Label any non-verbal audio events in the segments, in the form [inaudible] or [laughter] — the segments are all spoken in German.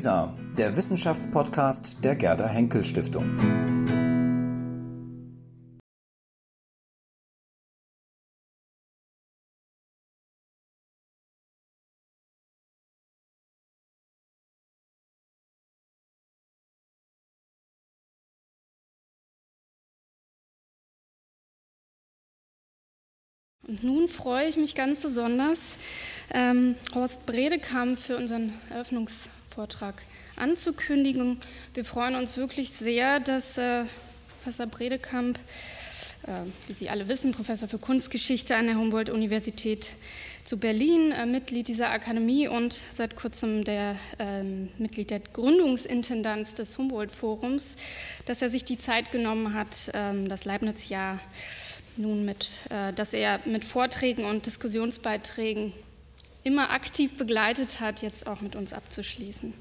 WISA, der Wissenschaftspodcast der Gerda Henkel Stiftung. Und nun freue ich mich ganz besonders, ähm, Horst Bredekamp für unseren Eröffnungsvortrag anzukündigen. Wir freuen uns wirklich sehr, dass äh, Professor Bredekamp, äh, wie Sie alle wissen, Professor für Kunstgeschichte an der Humboldt-Universität zu Berlin, äh, Mitglied dieser Akademie und seit kurzem der ähm, Mitglied der Gründungsintendanz des Humboldt-Forums, dass er sich die Zeit genommen hat, ähm, das Leibniz-Jahr nun mit, äh, dass er mit Vorträgen und Diskussionsbeiträgen immer aktiv begleitet hat, jetzt auch mit uns abzuschließen.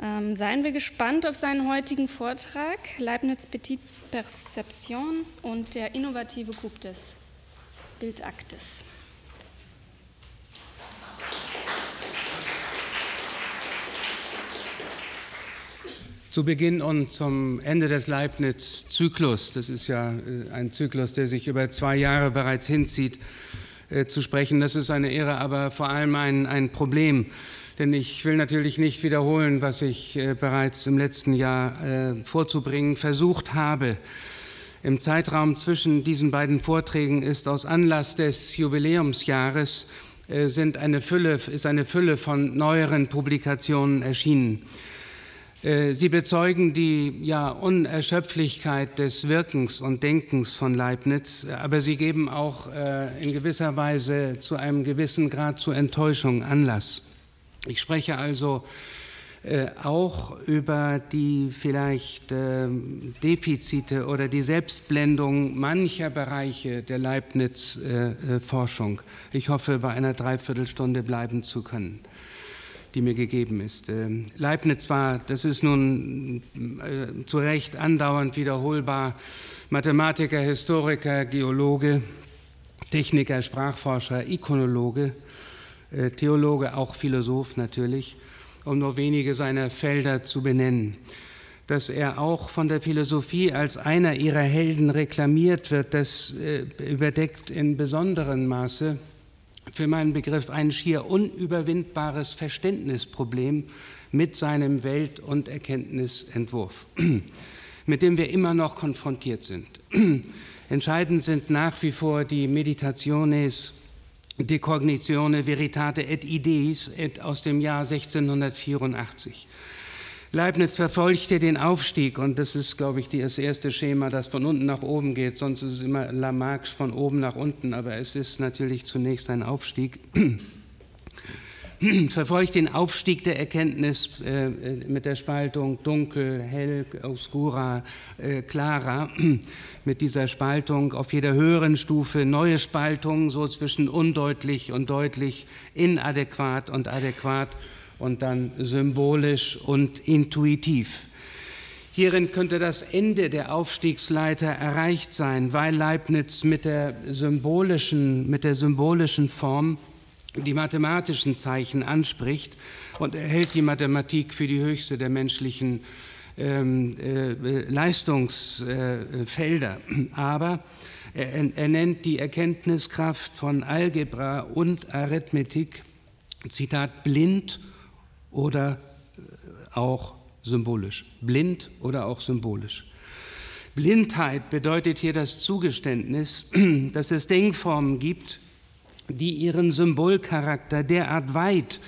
Ähm, seien wir gespannt auf seinen heutigen Vortrag Leibniz Petit Perception und der innovative Coup des Bildaktes. Zu Beginn und zum Ende des Leibniz-Zyklus, das ist ja äh, ein Zyklus, der sich über zwei Jahre bereits hinzieht, äh, zu sprechen, das ist eine Ehre, aber vor allem ein, ein Problem. Denn ich will natürlich nicht wiederholen, was ich äh, bereits im letzten Jahr äh, vorzubringen versucht habe. Im Zeitraum zwischen diesen beiden Vorträgen ist aus Anlass des Jubiläumsjahres äh, sind eine Fülle, ist eine Fülle von neueren Publikationen erschienen. Äh, sie bezeugen die ja, Unerschöpflichkeit des Wirkens und Denkens von Leibniz, aber sie geben auch äh, in gewisser Weise zu einem gewissen Grad zur Enttäuschung Anlass. Ich spreche also äh, auch über die vielleicht äh, Defizite oder die Selbstblendung mancher Bereiche der Leibniz-Forschung. Äh, ich hoffe, bei einer Dreiviertelstunde bleiben zu können die mir gegeben ist. Ähm, Leibniz war, das ist nun äh, zu Recht andauernd wiederholbar, Mathematiker, Historiker, Geologe, Techniker, Sprachforscher, Ikonologe, äh, Theologe, auch Philosoph natürlich, um nur wenige seiner Felder zu benennen. Dass er auch von der Philosophie als einer ihrer Helden reklamiert wird, das äh, überdeckt in besonderem Maße für meinen Begriff ein schier unüberwindbares Verständnisproblem mit seinem Welt- und Erkenntnisentwurf, [clears throat] mit dem wir immer noch konfrontiert sind. [clears throat] Entscheidend sind nach wie vor die Meditationes de Cognitione Veritate et Ideis aus dem Jahr 1684. Leibniz verfolgte den Aufstieg und das ist, glaube ich, das erste Schema, das von unten nach oben geht. Sonst ist es immer Lamarck von oben nach unten, aber es ist natürlich zunächst ein Aufstieg. [clears throat] verfolgt den Aufstieg der Erkenntnis äh, mit der Spaltung dunkel, hell, obscura, äh, clara, [clears throat] mit dieser Spaltung auf jeder höheren Stufe, neue Spaltung so zwischen undeutlich und deutlich, inadäquat und adäquat und dann symbolisch und intuitiv. Hierin könnte das Ende der Aufstiegsleiter erreicht sein, weil Leibniz mit der symbolischen, mit der symbolischen Form die mathematischen Zeichen anspricht und erhält die Mathematik für die höchste der menschlichen ähm, äh, Leistungsfelder. Aber er, er nennt die Erkenntniskraft von Algebra und Arithmetik, Zitat, blind oder äh, auch symbolisch. Blind oder auch symbolisch. Blindheit bedeutet hier das Zugeständnis, [clears throat] dass es Denkformen gibt, die ihren Symbolcharakter derart weit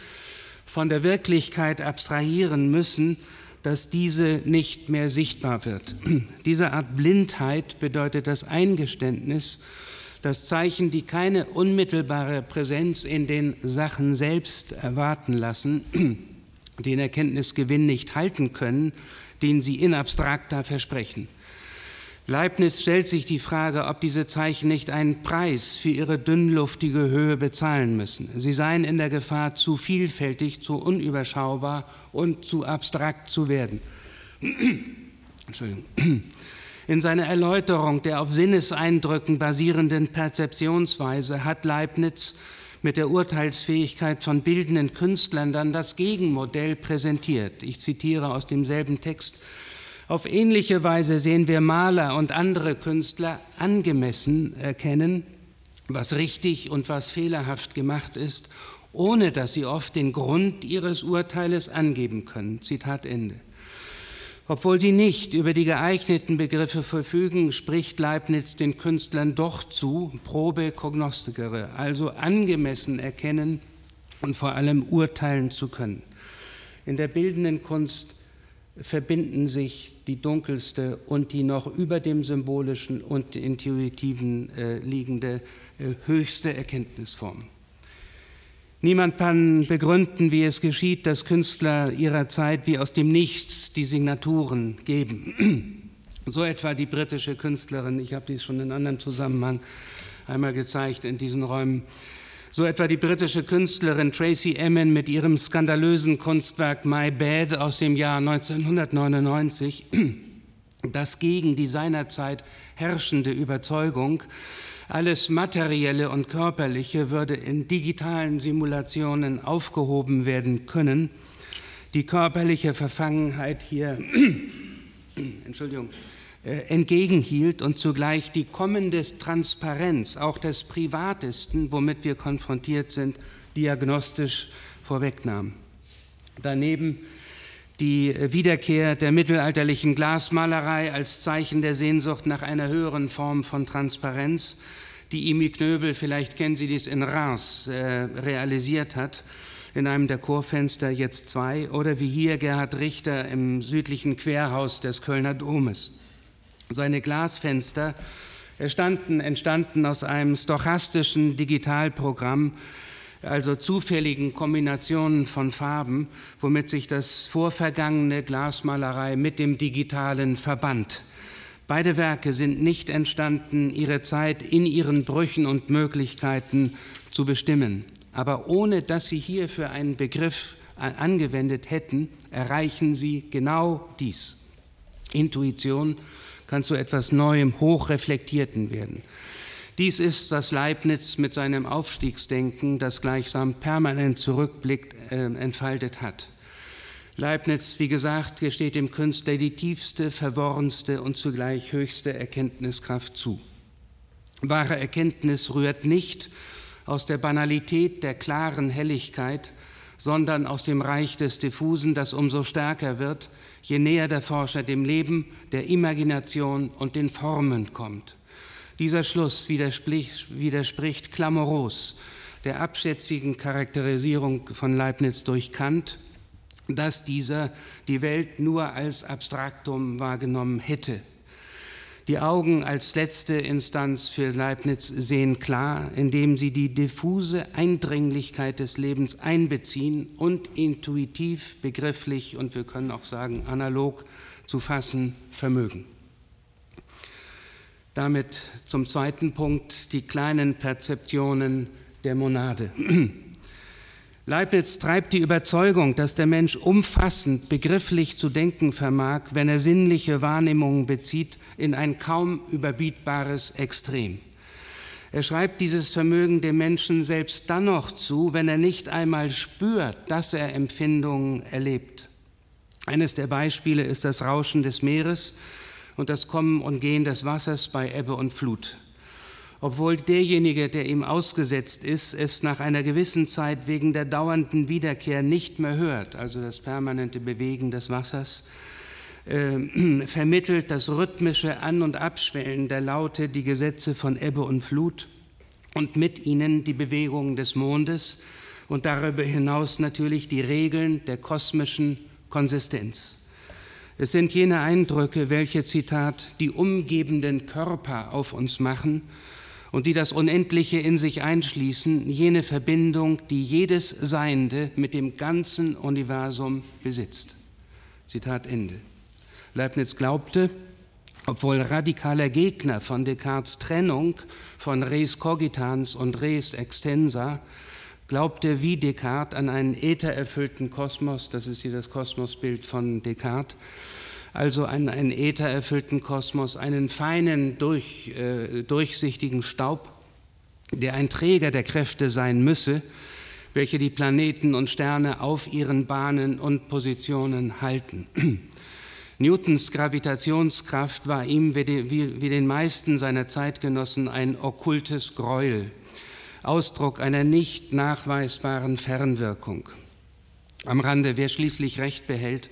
von der Wirklichkeit abstrahieren müssen, dass diese nicht mehr sichtbar wird. [clears throat] Diese Art Blindheit bedeutet das Eingeständnis, das Zeichen, die keine unmittelbare Präsenz in den Sachen selbst erwarten lassen, [clears throat] den Erkenntnisgewinn nicht halten können, den sie in abstrakter versprechen. Leibniz stellt sich die Frage, ob diese Zeichen nicht einen Preis für ihre dünnluftige Höhe bezahlen müssen. Sie seien in der Gefahr, zu vielfältig, zu unüberschaubar und zu abstrakt zu werden. [clears throat] Entschuldigung. In seiner Erläuterung der auf Sinneseindrücken basierenden Perzeptionsweise hat Leibniz mit der Urteilsfähigkeit von bildenden Künstlern dann das Gegenmodell präsentiert. Ich zitiere aus demselben Text. Auf ähnliche Weise sehen wir Maler und andere Künstler angemessen erkennen, was richtig und was fehlerhaft gemacht ist, ohne dass sie oft den Grund ihres Urteiles angeben können. Zitat Ende. Obwohl sie nicht über die geeigneten Begriffe verfügen, spricht Leibniz den Künstlern doch zu, probe cognosticere, also angemessen erkennen und vor allem urteilen zu können. In der bildenden Kunst verbinden sich die dunkelste und die noch über dem symbolischen und intuitiven äh, liegende äh, höchste Erkenntnisform. Niemand kann begründen, wie es geschieht, dass Künstler ihrer Zeit wie aus dem Nichts die Signaturen geben. [clears throat] So etwa die britische Künstlerin, ich habe dies schon in anderem Zusammenhang einmal gezeigt in diesen Räumen, so etwa die britische Künstlerin Tracy Emin mit ihrem skandalösen Kunstwerk My Bed aus dem Jahr 1999, [clears throat] das gegen die seinerzeit herrschende Überzeugung alles Materielle und Körperliche würde in digitalen Simulationen aufgehoben werden können. Die körperliche Verfangenheit hier [clears throat] Entschuldigung, äh, entgegenhielt und zugleich die kommende Transparenz auch des Privatesten, womit wir konfrontiert sind, diagnostisch vorwegnahm. Daneben die Wiederkehr der mittelalterlichen Glasmalerei als Zeichen der Sehnsucht nach einer höheren Form von Transparenz, die Imi Knöbel, vielleicht kennen Sie dies, in Reims äh, realisiert hat, in einem der Chorfenster, jetzt zwei, oder wie hier Gerhard Richter im südlichen Querhaus des Kölner Domes. Seine Glasfenster entstanden, entstanden aus einem stochastischen Digitalprogramm, also zufälligen Kombinationen von Farben, womit sich das vorvergangene Glasmalerei mit dem digitalen verband. Beide Werke sind nicht entstanden, ihre Zeit in ihren Brüchen und Möglichkeiten zu bestimmen. Aber ohne dass sie hierfür einen Begriff angewendet hätten, erreichen sie genau dies. Intuition kann zu etwas Neuem, Hochreflektierten werden. Dies ist, was Leibniz mit seinem Aufstiegsdenken, das gleichsam permanent zurückblickt, äh, entfaltet hat. Leibniz, wie gesagt, gesteht dem Künstler die tiefste, verworrenste und zugleich höchste Erkenntniskraft zu. Wahre Erkenntnis rührt nicht aus der Banalität der klaren Helligkeit, sondern aus dem Reich des Diffusen, das umso stärker wird, je näher der Forscher dem Leben, der Imagination und den Formen kommt. Dieser Schluss widerspricht, widerspricht klamoros der abschätzigen Charakterisierung von Leibniz durch Kant, dass dieser die Welt nur als Abstraktum wahrgenommen hätte. Die Augen als letzte Instanz für Leibniz sehen klar, indem sie die diffuse Eindringlichkeit des Lebens einbeziehen und intuitiv, begrifflich und wir können auch sagen analog zu fassen vermögen. Damit zum zweiten Punkt die kleinen Perzeptionen der Monade. [clears throat] Leibniz treibt die Überzeugung, dass der Mensch umfassend begrifflich zu denken vermag, wenn er sinnliche Wahrnehmungen bezieht, in ein kaum überbietbares Extrem. Er schreibt dieses Vermögen dem Menschen selbst dann noch zu, wenn er nicht einmal spürt, dass er Empfindungen erlebt. Eines der Beispiele ist das Rauschen des Meeres, und das Kommen und Gehen des Wassers bei Ebbe und Flut. Obwohl derjenige, der ihm ausgesetzt ist, es nach einer gewissen Zeit wegen der dauernden Wiederkehr nicht mehr hört, also das permanente Bewegen des Wassers, äh, [clears throat] vermittelt das rhythmische An- und Abschwellen der Laute die Gesetze von Ebbe und Flut und mit ihnen die Bewegungen des Mondes und darüber hinaus natürlich die Regeln der kosmischen Konsistenz. Es sind jene Eindrücke, welche, Zitat, die umgebenden Körper auf uns machen und die das Unendliche in sich einschließen, jene Verbindung, die jedes Seiende mit dem ganzen Universum besitzt. Zitat Ende. Leibniz glaubte, obwohl radikaler Gegner von Descartes Trennung von res cogitans und res extensa, glaubte wie Descartes an einen äthererfüllten Kosmos, das ist hier das Kosmosbild von Descartes, also an einen äthererfüllten Kosmos, einen feinen, durch, äh, durchsichtigen Staub, der ein Träger der Kräfte sein müsse, welche die Planeten und Sterne auf ihren Bahnen und Positionen halten. [clears throat] Newtons Gravitationskraft war ihm wie, den meisten seiner Zeitgenossen ein okkultes Gräuel, Ausdruck einer nicht nachweisbaren Fernwirkung. Am Rande, wer schließlich Recht behält,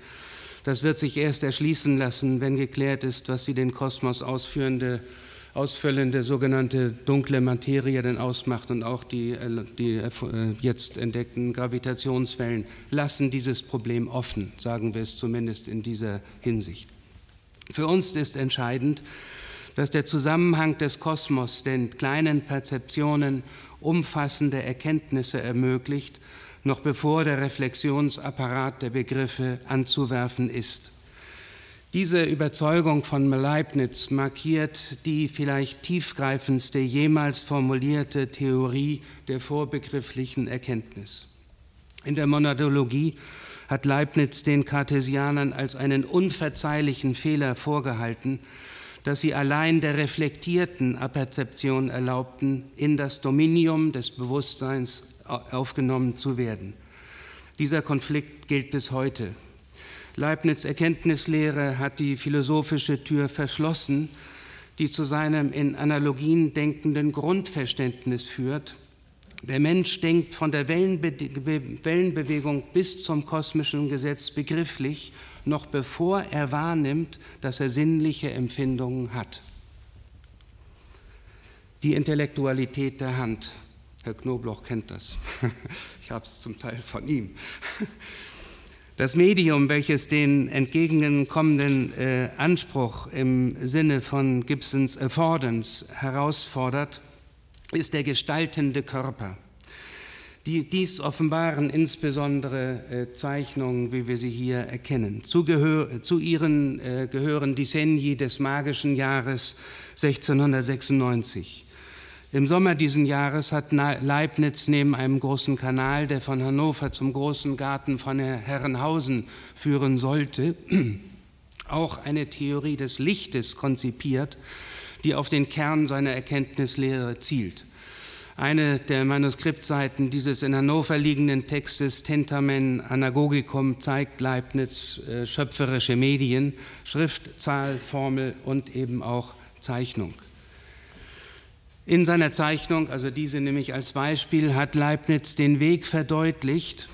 das wird sich erst erschließen lassen, wenn geklärt ist, was wie den Kosmos ausführende ausfüllende sogenannte dunkle Materie denn ausmacht und auch die, äh, die äh, jetzt entdeckten Gravitationswellen lassen dieses Problem offen, sagen wir es zumindest in dieser Hinsicht. Für uns ist entscheidend, dass der Zusammenhang des Kosmos den kleinen Perzeptionen umfassende Erkenntnisse ermöglicht, noch bevor der Reflexionsapparat der Begriffe anzuwerfen ist. Diese Überzeugung von Leibniz markiert die vielleicht tiefgreifendste jemals formulierte Theorie der vorbegrifflichen Erkenntnis. In der Monadologie hat Leibniz den Kartesianern als einen unverzeihlichen Fehler vorgehalten, dass sie allein der reflektierten Aperzeption erlaubten, in das Dominium des Bewusstseins aufgenommen zu werden. Dieser Konflikt gilt bis heute. Leibniz Erkenntnislehre hat die philosophische Tür verschlossen, die zu seinem in Analogien denkenden Grundverständnis führt. Der Mensch denkt von der Wellenbewegung bis zum kosmischen Gesetz begrifflich, noch bevor er wahrnimmt, dass er sinnliche Empfindungen hat. Die Intellektualität der Hand. Herr Knobloch kennt das. [laughs] Ich habe es zum Teil von ihm. Das Medium, welches den entgegenkommenden äh, Anspruch im Sinne von Gibsons Affordance herausfordert, ist der gestaltende Körper. Die, dies offenbaren insbesondere äh, Zeichnungen, wie wir sie hier erkennen. Zu, gehör, zu ihren äh, gehören die Senji des magischen Jahres 1696. Im Sommer diesen Jahres hat Leibniz neben einem großen Kanal, der von Hannover zum großen Garten von Herrenhausen führen sollte, [clears throat] auch eine Theorie des Lichtes konzipiert, die auf den Kern seiner Erkenntnislehre zielt. Eine der Manuskriptseiten dieses in Hannover liegenden Textes Tentamen Anagogicum zeigt Leibniz äh, schöpferische Medien, Schrift, Zahl, Formel und eben auch Zeichnung. In seiner Zeichnung, also diese nämlich als Beispiel, hat Leibniz den Weg verdeutlicht,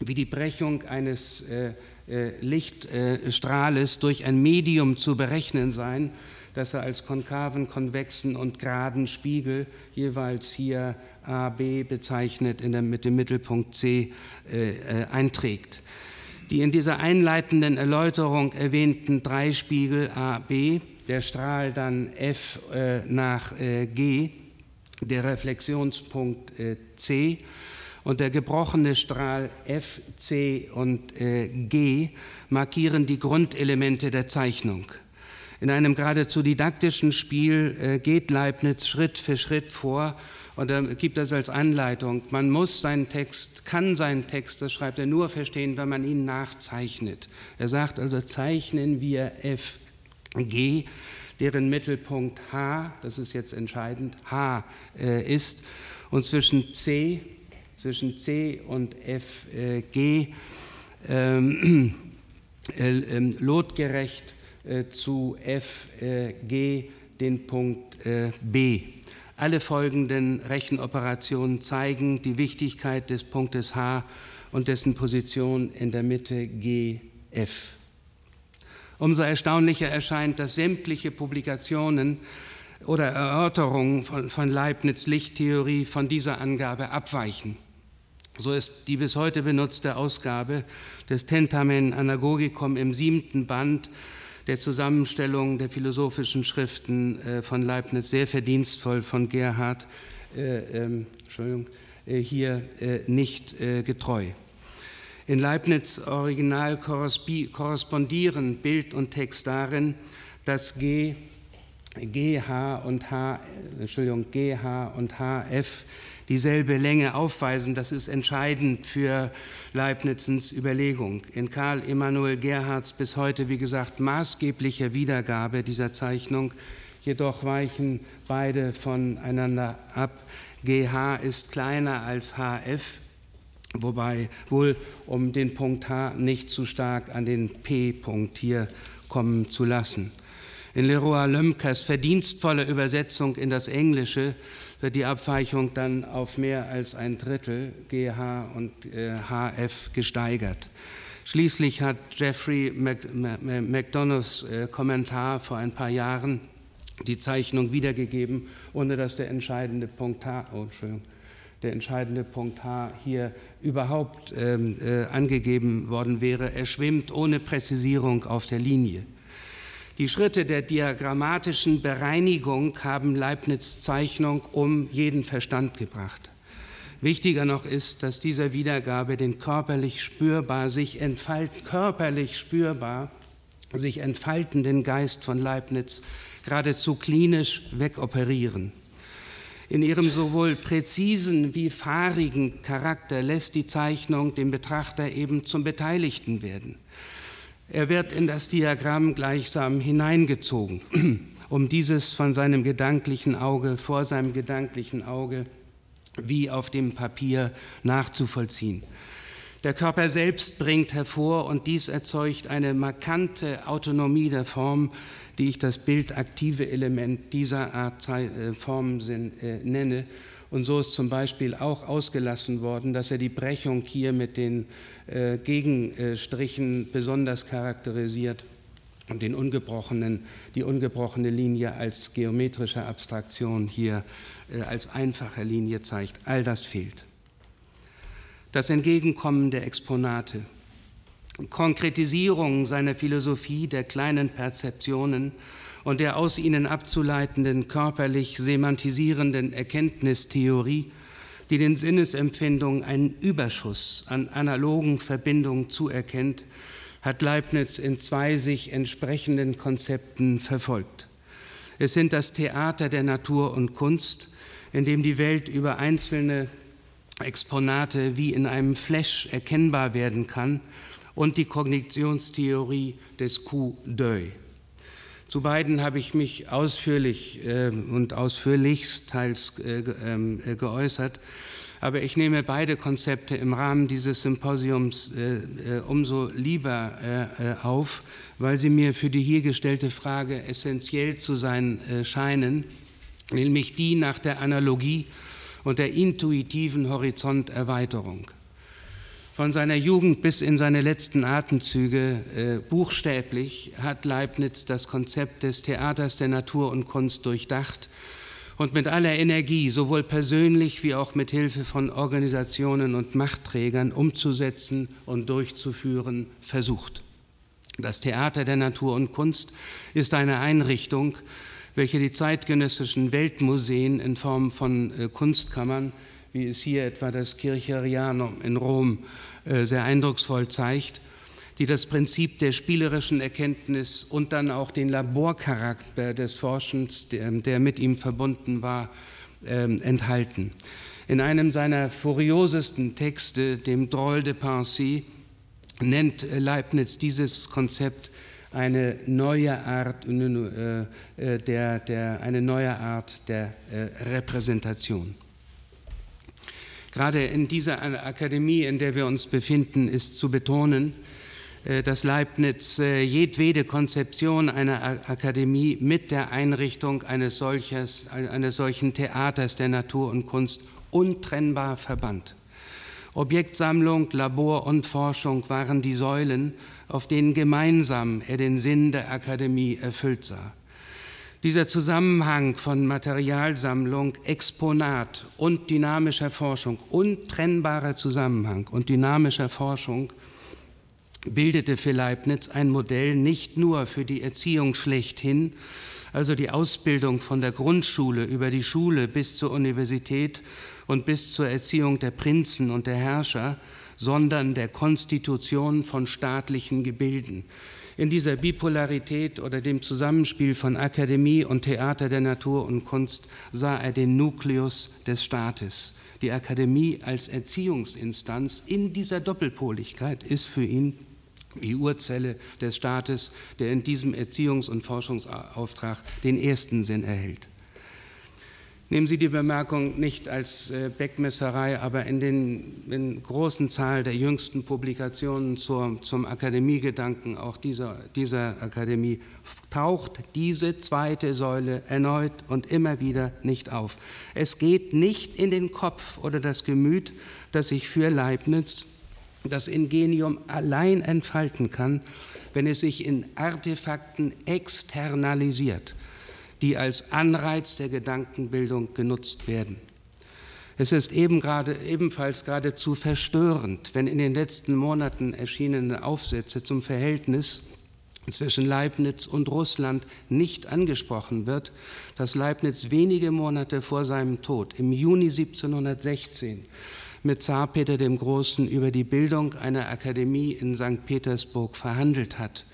wie die Brechung eines äh, äh, Lichtstrahles durch ein Medium zu berechnen sein, das er als konkaven, konvexen und geraden Spiegel jeweils hier A, B bezeichnet der, mit dem Mittelpunkt C äh, äh, einträgt. Die in dieser einleitenden Erläuterung erwähnten drei Spiegel A, B der Strahl dann F äh, nach äh, G, der Reflexionspunkt äh, C und der gebrochene Strahl F, C und äh, G markieren die Grundelemente der Zeichnung. In einem geradezu didaktischen Spiel äh, geht Leibniz Schritt für Schritt vor und er gibt das als Anleitung. Man muss seinen Text, kann seinen Text, das schreibt er nur verstehen, wenn man ihn nachzeichnet. Er sagt also, zeichnen wir F, G, deren Mittelpunkt H, das ist jetzt entscheidend, H äh, ist, und zwischen C, zwischen C und F, äh, G, ähm, [clears throat] äh, ähm, lotgerecht zu F, äh, G den Punkt äh, B. Alle folgenden Rechenoperationen zeigen die Wichtigkeit des Punktes H und dessen Position in der Mitte G, F. Umso erstaunlicher erscheint, dass sämtliche Publikationen oder Erörterungen von, von Leibniz Lichttheorie von dieser Angabe abweichen. So ist die bis heute benutzte Ausgabe des Tentamen Anagogicum im siebten Band der Zusammenstellung der philosophischen Schriften äh, von Leibniz sehr verdienstvoll von Gerhard äh, äh, hier nicht getreu. In Leibniz Original korrespondieren Bild und Text darin, dass G, GH und H, Entschuldigung, GH und HF dieselbe Länge aufweisen. Das ist entscheidend für Leibnizens Überlegung. In Karl Emanuel Gerhards bis heute, wie gesagt, maßgeblicher Wiedergabe dieser Zeichnung jedoch weichen beide voneinander ab. GH ist kleiner als HF, wobei wohl um den Punkt H nicht zu stark an den P-Punkt hier kommen zu lassen. In Leroy Lömkers verdienstvolle Übersetzung in das Englische wird die Abweichung dann auf mehr als ein Drittel GH und äh, HF gesteigert. Schließlich hat Jeffrey McDonoughs äh, Kommentar vor ein paar Jahren die Zeichnung wiedergegeben, ohne dass der entscheidende Punkt H, oh, der entscheidende Punkt H hier überhaupt ähm, äh, angegeben worden wäre. Er schwimmt ohne Präzisierung auf der Linie. Die Schritte der diagrammatischen Bereinigung haben Leibniz Zeichnung um jeden Verstand gebracht. Wichtiger noch ist, dass dieser Wiedergabe den körperlich spürbar sich entfalt, körperlich spürbar sich entfaltenden Geist von Leibniz geradezu klinisch wegoperieren. In ihrem sowohl präzisen wie fahrigen Charakter lässt die Zeichnung dem Betrachter eben zum Beteiligten werden. Er wird in das Diagramm gleichsam hineingezogen, [clears throat] um dieses von seinem gedanklichen Auge, vor seinem gedanklichen Auge, wie auf dem Papier nachzuvollziehen. Der Körper selbst bringt hervor und dies erzeugt eine markante Autonomie der Form, die ich das bildaktive Element dieser Art äh, Formen äh, nenne. Und so ist zum Beispiel auch ausgelassen worden, dass er die Brechung hier mit den äh, Gegenstrichen besonders charakterisiert und den ungebrochenen, die ungebrochene Linie als geometrische Abstraktion hier als einfache Linie zeigt. All das fehlt. Das Entgegenkommen der Exponate, Konkretisierung seiner Philosophie der kleinen Perzeptionen und der aus ihnen abzuleitenden körperlich semantisierenden Erkenntnistheorie, die den Sinnesempfindungen einen Überschuss an analogen Verbindungen zuerkennt, hat Leibniz in zwei sich entsprechenden Konzepten verfolgt. Es sind das Theater der Natur und Kunst, in dem die Welt über einzelne Exponate wie in einem Flash erkennbar werden kann, und die Kognitionstheorie des Coup d'œil. Zu beiden habe ich mich ausführlich äh, und ausführlichst teils äh, ähm, äh, geäußert, aber ich nehme beide Konzepte im Rahmen dieses Symposiums äh, umso lieber auf, weil sie mir für die hier gestellte Frage essentiell zu sein scheinen, nämlich die nach der Analogie und der intuitiven Horizonterweiterung von seiner Jugend bis in seine letzten Atemzüge äh, buchstäblich hat Leibniz das Konzept des Theaters der Natur und Kunst durchdacht und mit aller Energie, sowohl persönlich wie auch mit Hilfe von Organisationen und Machtträgern umzusetzen und durchzuführen versucht. Das Theater der Natur und Kunst ist eine Einrichtung, welche die zeitgenössischen Weltmuseen in Form von äh, Kunstkammern wie es hier etwa das Kircherianum in Rom äh, sehr eindrucksvoll zeigt, die das Prinzip der spielerischen Erkenntnis und dann auch den Laborcharakter des Forschens, der, mit ihm verbunden war, ähm, enthalten. In einem seiner furiosesten Texte, dem Droll de Pensée, nennt Leibniz dieses Konzept eine neue Art, äh, äh, der, der, eine neue Art der Repräsentation. Gerade in dieser Akademie, in der wir uns befinden, ist zu betonen, äh, dass Leibniz äh, jedwede Konzeption einer Akademie mit der Einrichtung eines, solches, eines solchen Theaters der Natur und Kunst untrennbar verband. Objektsammlung, Labor und Forschung waren die Säulen, auf denen gemeinsam er den Sinn der Akademie erfüllt sah. Dieser Zusammenhang von Materialsammlung, Exponat und dynamischer Forschung, untrennbarer Zusammenhang und dynamischer Forschung bildete für Leibniz ein Modell nicht nur für die Erziehung schlechthin, also die Ausbildung von der Grundschule über die Schule bis zur Universität und bis zur Erziehung der Prinzen und der Herrscher, sondern der Konstitution von staatlichen Gebilden. In dieser Bipolarität oder dem Zusammenspiel von Akademie und Theater der Natur und Kunst sah er den Nukleus des Staates. Die Akademie als Erziehungsinstanz in dieser Doppelpoligkeit ist für ihn die Urzelle des Staates, der in diesem Erziehungs- und Forschungsauftrag den ersten Sinn erhält. Nehmen Sie die Bemerkung nicht als äh, Beckmesserei, aber in den in großen Zahl der jüngsten Publikationen zur, zum Akademiegedanken auch dieser, dieser Akademie taucht diese zweite Säule erneut und immer wieder nicht auf. Es geht nicht in den Kopf oder das Gemüt, das sich für Leibniz das Ingenium allein entfalten kann, wenn es sich in Artefakten externalisiert die als Anreiz der Gedankenbildung genutzt werden. Es ist eben gerade, ebenfalls geradezu verstörend, wenn in den letzten Monaten erschienene Aufsätze zum Verhältnis zwischen Leibniz und Russland nicht angesprochen wird, dass Leibniz wenige Monate vor seinem Tod, im Juni 1716, mit Zar Peter dem Großen über die Bildung einer Akademie in St. Petersburg verhandelt hat.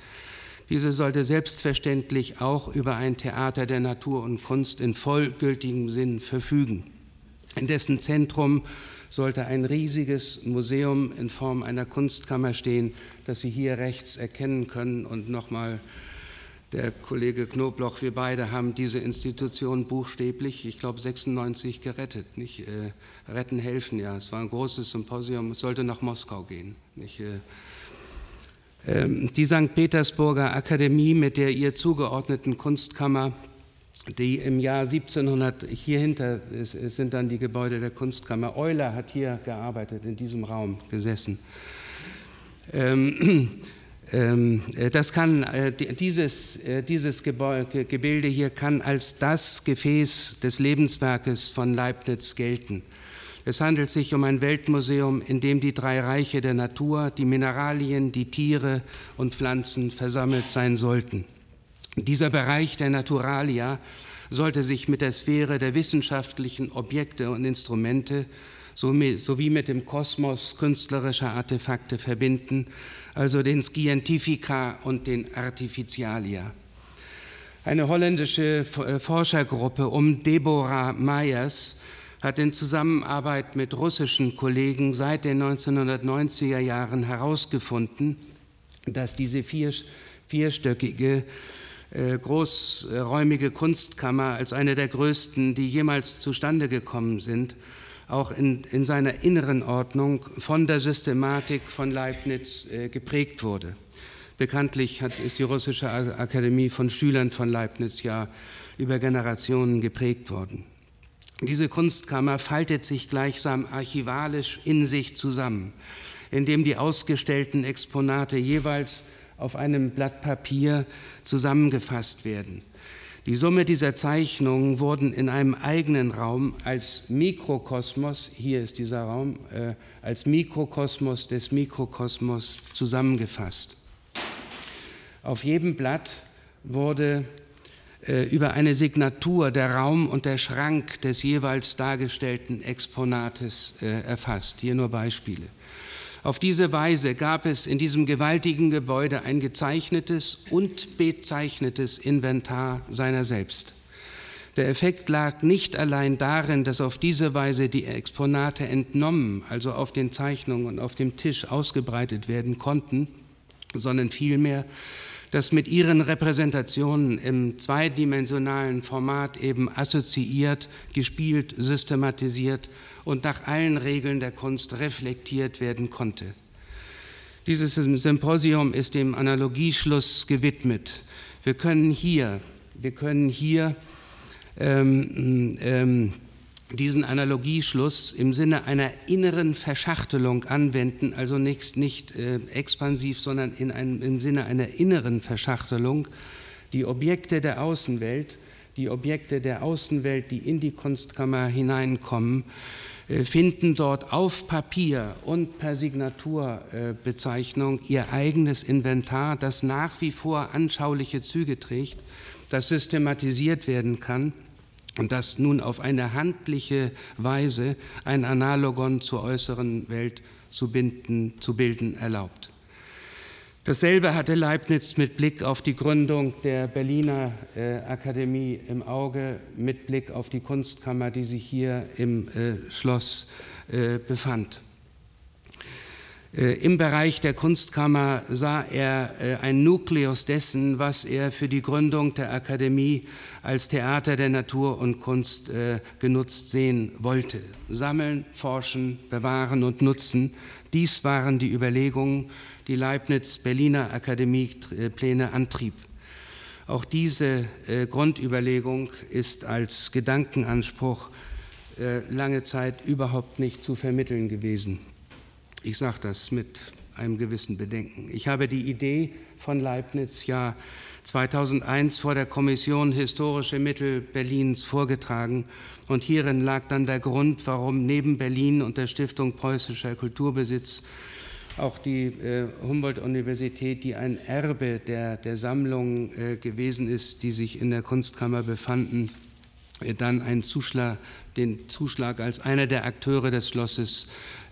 Diese sollte selbstverständlich auch über ein Theater der Natur und Kunst in vollgültigem Sinn verfügen. In dessen Zentrum sollte ein riesiges Museum in Form einer Kunstkammer stehen, das Sie hier rechts erkennen können. Und nochmal, der Kollege Knobloch, wir beide haben diese Institution buchstäblich, ich glaube 96 gerettet. Nicht? Äh, retten, helfen, ja. Es war ein großes Symposium, es sollte nach Moskau gehen. Nicht? Äh, die St. Petersburger Akademie mit der ihr zugeordneten Kunstkammer, die im Jahr 1700, hier hinter sind dann die Gebäude der Kunstkammer, Euler hat hier gearbeitet, in diesem Raum gesessen. Ähm, [clears throat] ähm, äh, das kann, äh, dieses, äh, dieses Gebilde hier kann als das Gefäß des Lebenswerkes von Leibniz gelten. Es handelt sich um ein Weltmuseum, in dem die drei Reiche der Natur, die Mineralien, die Tiere und Pflanzen versammelt sein sollten. Dieser Bereich der Naturalia sollte sich mit der Sphäre der wissenschaftlichen Objekte und Instrumente sowie mit dem Kosmos künstlerischer Artefakte verbinden, also den Scientifica und den Artificialia. Eine holländische Forschergruppe um Deborah Myers hat in Zusammenarbeit mit russischen Kollegen seit den 1990er Jahren herausgefunden, dass diese vier, vierstöckige äh, großräumige Kunstkammer als eine der größten, die jemals zustande gekommen sind, auch in, in seiner inneren Ordnung von der Systematik von Leibniz äh, geprägt wurde. Bekanntlich hat, ist die russische Akademie von Schülern von Leibniz ja über Generationen geprägt worden. Diese Kunstkammer faltet sich gleichsam archivalisch in sich zusammen, indem die ausgestellten Exponate jeweils auf einem Blatt Papier zusammengefasst werden. Die Summe dieser Zeichnungen wurden in einem eigenen Raum als Mikrokosmos, hier ist dieser Raum, äh, als Mikrokosmos des Mikrokosmos zusammengefasst. Auf jedem Blatt wurde über eine Signatur der Raum und der Schrank des jeweils dargestellten Exponates äh, erfasst. Hier nur Beispiele. Auf diese Weise gab es in diesem gewaltigen Gebäude ein gezeichnetes und bezeichnetes Inventar seiner selbst. Der Effekt lag nicht allein darin, dass auf diese Weise die Exponate entnommen, also auf den Zeichnungen und auf dem Tisch ausgebreitet werden konnten, sondern vielmehr das mit ihren Repräsentationen im zweidimensionalen Format eben assoziiert, gespielt, systematisiert und nach allen Regeln der Kunst reflektiert werden konnte. Dieses Symposium ist dem Analogieschluss gewidmet. Wir können hier, wir können hier ähm, ähm, diesen Analogieschluss im Sinne einer inneren Verschachtelung anwenden, also nicht, nicht äh, expansiv, sondern in einem, im Sinne einer inneren Verschachtelung, die Objekte der Außenwelt, die Objekte der Außenwelt, die in die Kunstkammer hineinkommen, äh, finden dort auf Papier und per Signaturbezeichnung äh, ihr eigenes Inventar, das nach wie vor anschauliche Züge trägt, das systematisiert werden kann und das nun auf eine handliche Weise ein Analogon zur äußeren Welt zu, binden, zu bilden erlaubt. Dasselbe hatte Leibniz mit Blick auf die Gründung der Berliner äh, Akademie im Auge, mit Blick auf die Kunstkammer, die sich hier im äh, Schloss äh, befand. Äh, Im Bereich der Kunstkammer sah er äh, ein Nukleus dessen, was er für die Gründung der Akademie als Theater der Natur und Kunst äh, genutzt sehen wollte. Sammeln, forschen, bewahren und nutzen, dies waren die Überlegungen, die Leibniz Berliner Akademiepläne antrieb. Auch diese Grundüberlegung ist als Gedankenanspruch lange Zeit überhaupt nicht zu vermitteln gewesen. Ich sage das mit einem gewissen Bedenken. Ich habe die Idee von Leibniz ja 2001 vor der Kommission Historische Mittel Berlins vorgetragen und hierin lag dann der Grund, warum neben Berlin und der Stiftung Preußischer Kulturbesitz auch die äh, Humboldt-Universität, die ein Erbe der, der Sammlung äh, gewesen ist, die sich in der Kunstkammer befanden, dann einen Zuschlag, den Zuschlag als einer der Akteure des Schlosses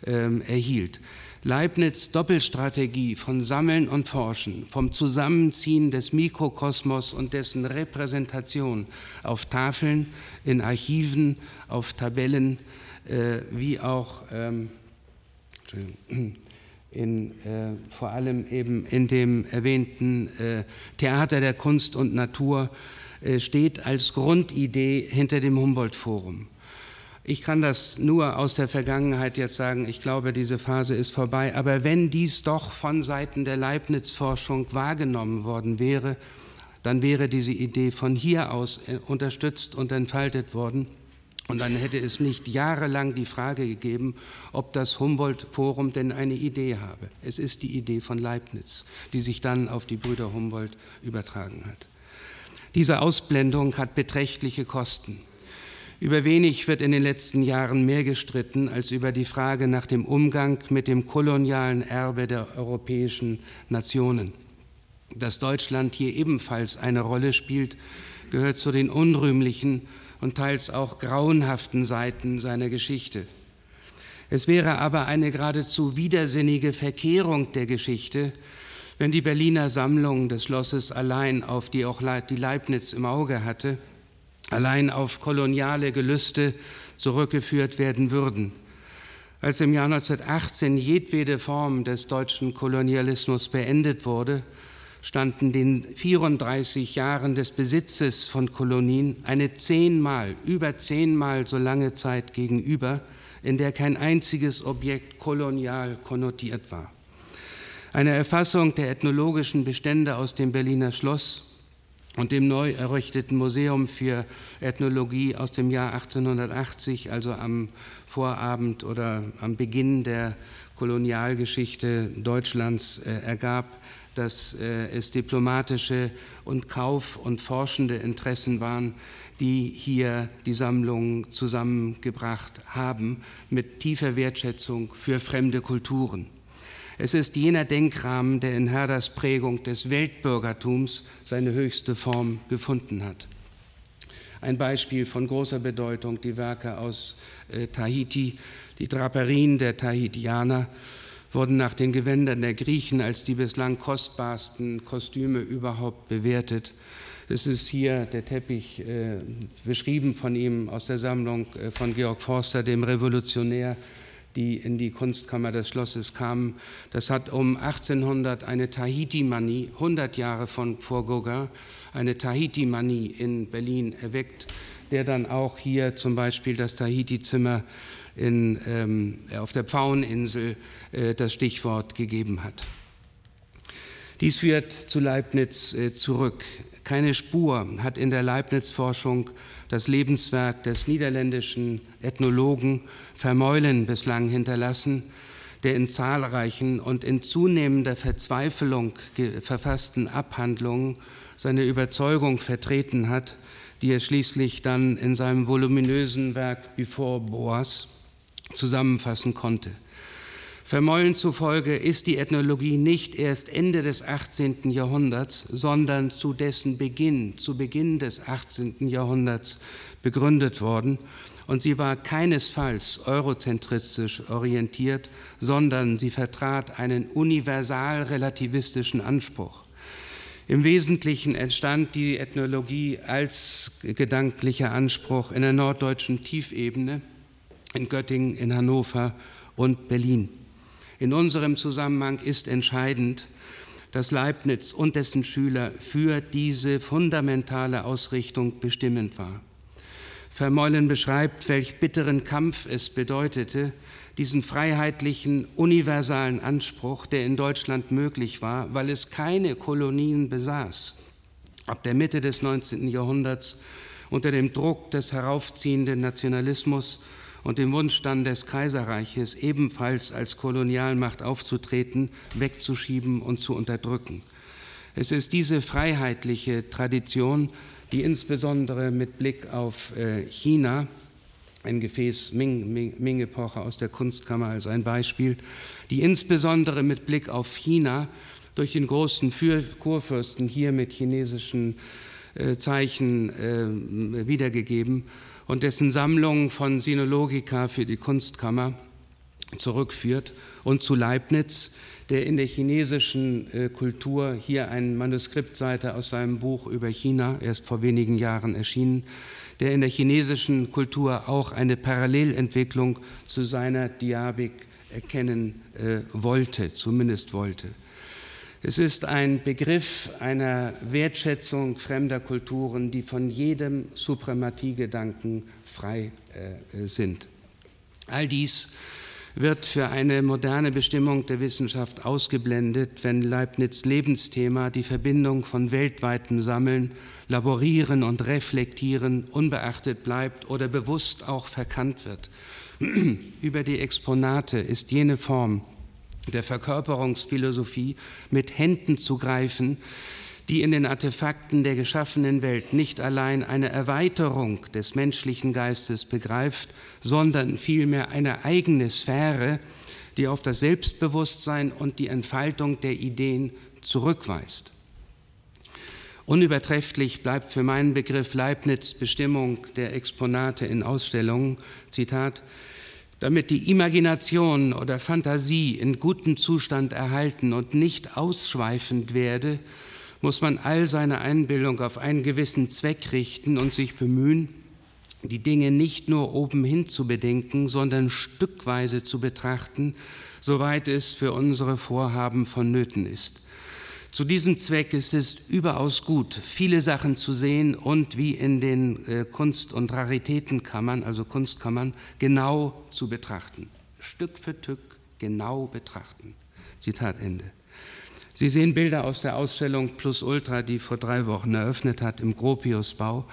ähm, erhielt. Leibniz Doppelstrategie von Sammeln und Forschen, vom Zusammenziehen des Mikrokosmos und dessen Repräsentation auf Tafeln, in Archiven, auf Tabellen, äh, wie auch ähm, in, äh, vor allem eben in dem erwähnten äh, Theater der Kunst und Natur äh, steht als Grundidee hinter dem Humboldt-Forum. Ich kann das nur aus der Vergangenheit jetzt sagen. Ich glaube, diese Phase ist vorbei. Aber wenn dies doch von Seiten der Leibniz-Forschung wahrgenommen worden wäre, dann wäre diese Idee von hier aus äh, unterstützt und entfaltet worden. Und dann hätte es nicht jahrelang die Frage gegeben, ob das Humboldt-Forum denn eine Idee habe. Es ist die Idee von Leibniz, die sich dann auf die Brüder Humboldt übertragen hat. Diese Ausblendung hat beträchtliche Kosten. Über wenig wird in den letzten Jahren mehr gestritten als über die Frage nach dem Umgang mit dem kolonialen Erbe der europäischen Nationen. Dass Deutschland hier ebenfalls eine Rolle spielt, gehört zu den unrühmlichen und teils auch grauenhaften Seiten seiner Geschichte. Es wäre aber eine geradezu widersinnige Verkehrung der Geschichte, wenn die Berliner Sammlung des Schlosses allein auf die auch die Leibniz im Auge hatte allein auf koloniale Gelüste zurückgeführt werden würden. Als im Jahr 1918 jedwede Form des deutschen Kolonialismus beendet wurde, standen den 34 Jahren des Besitzes von Kolonien eine zehnmal, über zehnmal so lange Zeit gegenüber, in der kein einziges Objekt kolonial konnotiert war. Eine Erfassung der ethnologischen Bestände aus dem Berliner Schloss und dem neu errichteten Museum für Ethnologie aus dem Jahr 1880, also am Vorabend oder am Beginn der Kolonialgeschichte Deutschlands, äh, ergab, dass äh, es diplomatische und Kauf- und forschende Interessen waren, die hier die Sammlung zusammengebracht haben, mit tiefer Wertschätzung für fremde Kulturen. Es ist jener Denkrahmen, der in Herders Prägung des Weltbürgertums seine höchste Form gefunden hat. Ein Beispiel von großer Bedeutung, die Werke aus äh, Tahiti, die Draperien der Tahitianer wurden nach den Gewändern der Griechen als die bislang kostbarsten Kostüme überhaupt bewertet. Es ist hier der Teppich äh, beschrieben von ihm aus der Sammlung äh, von Georg Forster, dem Revolutionär, die in die Kunstkammer des Schlosses kamen. Das hat um 1800 eine Tahiti-Manie, 100 Jahre von, vor Gauguin, eine Tahiti-Manie in Berlin erweckt, der dann auch hier zum Beispiel das Tahiti-Zimmer ähm, auf der Pfaueninsel äh, das Stichwort gegeben hat. Dies führt zu Leibniz äh, zurück. Keine Spur hat in der Leibniz-Forschung das Lebenswerk des niederländischen Ethnologen Vermeulen bislang hinterlassen, der in zahlreichen und in zunehmender Verzweiflung verfassten Abhandlungen seine Überzeugung vertreten hat, die er schließlich dann in seinem voluminösen Werk Before Boas zusammenfassen konnte. Vermeulen zufolge ist die Ethnologie nicht erst Ende des 18. Jahrhunderts, sondern zu dessen Beginn, zu Beginn des 18. Jahrhunderts begründet worden. Und sie war keinesfalls eurozentristisch orientiert, sondern sie vertrat einen universal relativistischen Anspruch. Im Wesentlichen entstand die Ethnologie als gedanklicher Anspruch in der norddeutschen Tiefebene, in Göttingen, in Hannover und Berlin. In unserem Zusammenhang ist entscheidend, dass Leibniz und dessen Schüler für diese fundamentale Ausrichtung bestimmend war. Vermeulen beschreibt, welch bitteren Kampf es bedeutete, diesen freiheitlichen, universalen Anspruch, der in Deutschland möglich war, weil es keine Kolonien besaß, ab der Mitte des 19. Jahrhunderts unter dem Druck des heraufziehenden Nationalismus und dem Wunsch dann des Kaiserreiches ebenfalls als Kolonialmacht aufzutreten, wegzuschieben und zu unterdrücken. Es ist diese freiheitliche Tradition, die insbesondere mit Blick auf äh, China, ein Gefäß Ming-Epoche aus der Kunstkammer als ein Beispiel, die insbesondere mit Blick auf China durch den großen Kurfürsten hier mit chinesischen äh, Zeichen äh, wiedergegeben und dessen Sammlung von Sinologica für die Kunstkammer zurückführt und zu Leibniz, der in der chinesischen äh, Kultur hier eine Manuskriptseite aus seinem Buch über China, erst vor wenigen Jahren erschienen, der in der chinesischen Kultur auch eine Parallelentwicklung zu seiner Diabik erkennen äh, wollte, zumindest wollte. Es ist ein Begriff einer Wertschätzung fremder Kulturen, die von jedem Suprematiegedanken frei äh, sind. All dies wird für eine moderne Bestimmung der Wissenschaft ausgeblendet, wenn Leibniz Lebensthema die Verbindung von weltweitem Sammeln, Laborieren und Reflektieren unbeachtet bleibt oder bewusst auch verkannt wird. [clears throat] Über die Exponate ist jene Form der Verkörperungsphilosophie mit Händen zu greifen, die in den Artefakten der geschaffenen Welt nicht allein eine Erweiterung des menschlichen Geistes begreift, sondern vielmehr eine eigene Sphäre, die auf das Selbstbewusstsein und die Entfaltung der Ideen zurückweist. Unübertrefflich bleibt für meinen Begriff Leibniz Bestimmung der Exponate in Ausstellungen. Zitat, damit die Imagination oder Fantasie in gutem Zustand erhalten und nicht ausschweifend werde, muss man all seine Einbildung auf einen gewissen Zweck richten und sich bemühen, die Dinge nicht nur obenhin zu bedenken, sondern stückweise zu betrachten, soweit es für unsere Vorhaben vonnöten ist. Zu diesem Zweck ist es überaus gut, viele Sachen zu sehen und wie in den äh, Kunst- und Raritätenkammern, also Kunstkammern, genau zu betrachten. Stück für Stück genau betrachten. Zitat Ende. Sie sehen Bilder aus der Ausstellung Plus Ultra, die vor drei Wochen eröffnet hat im Gropiusbau,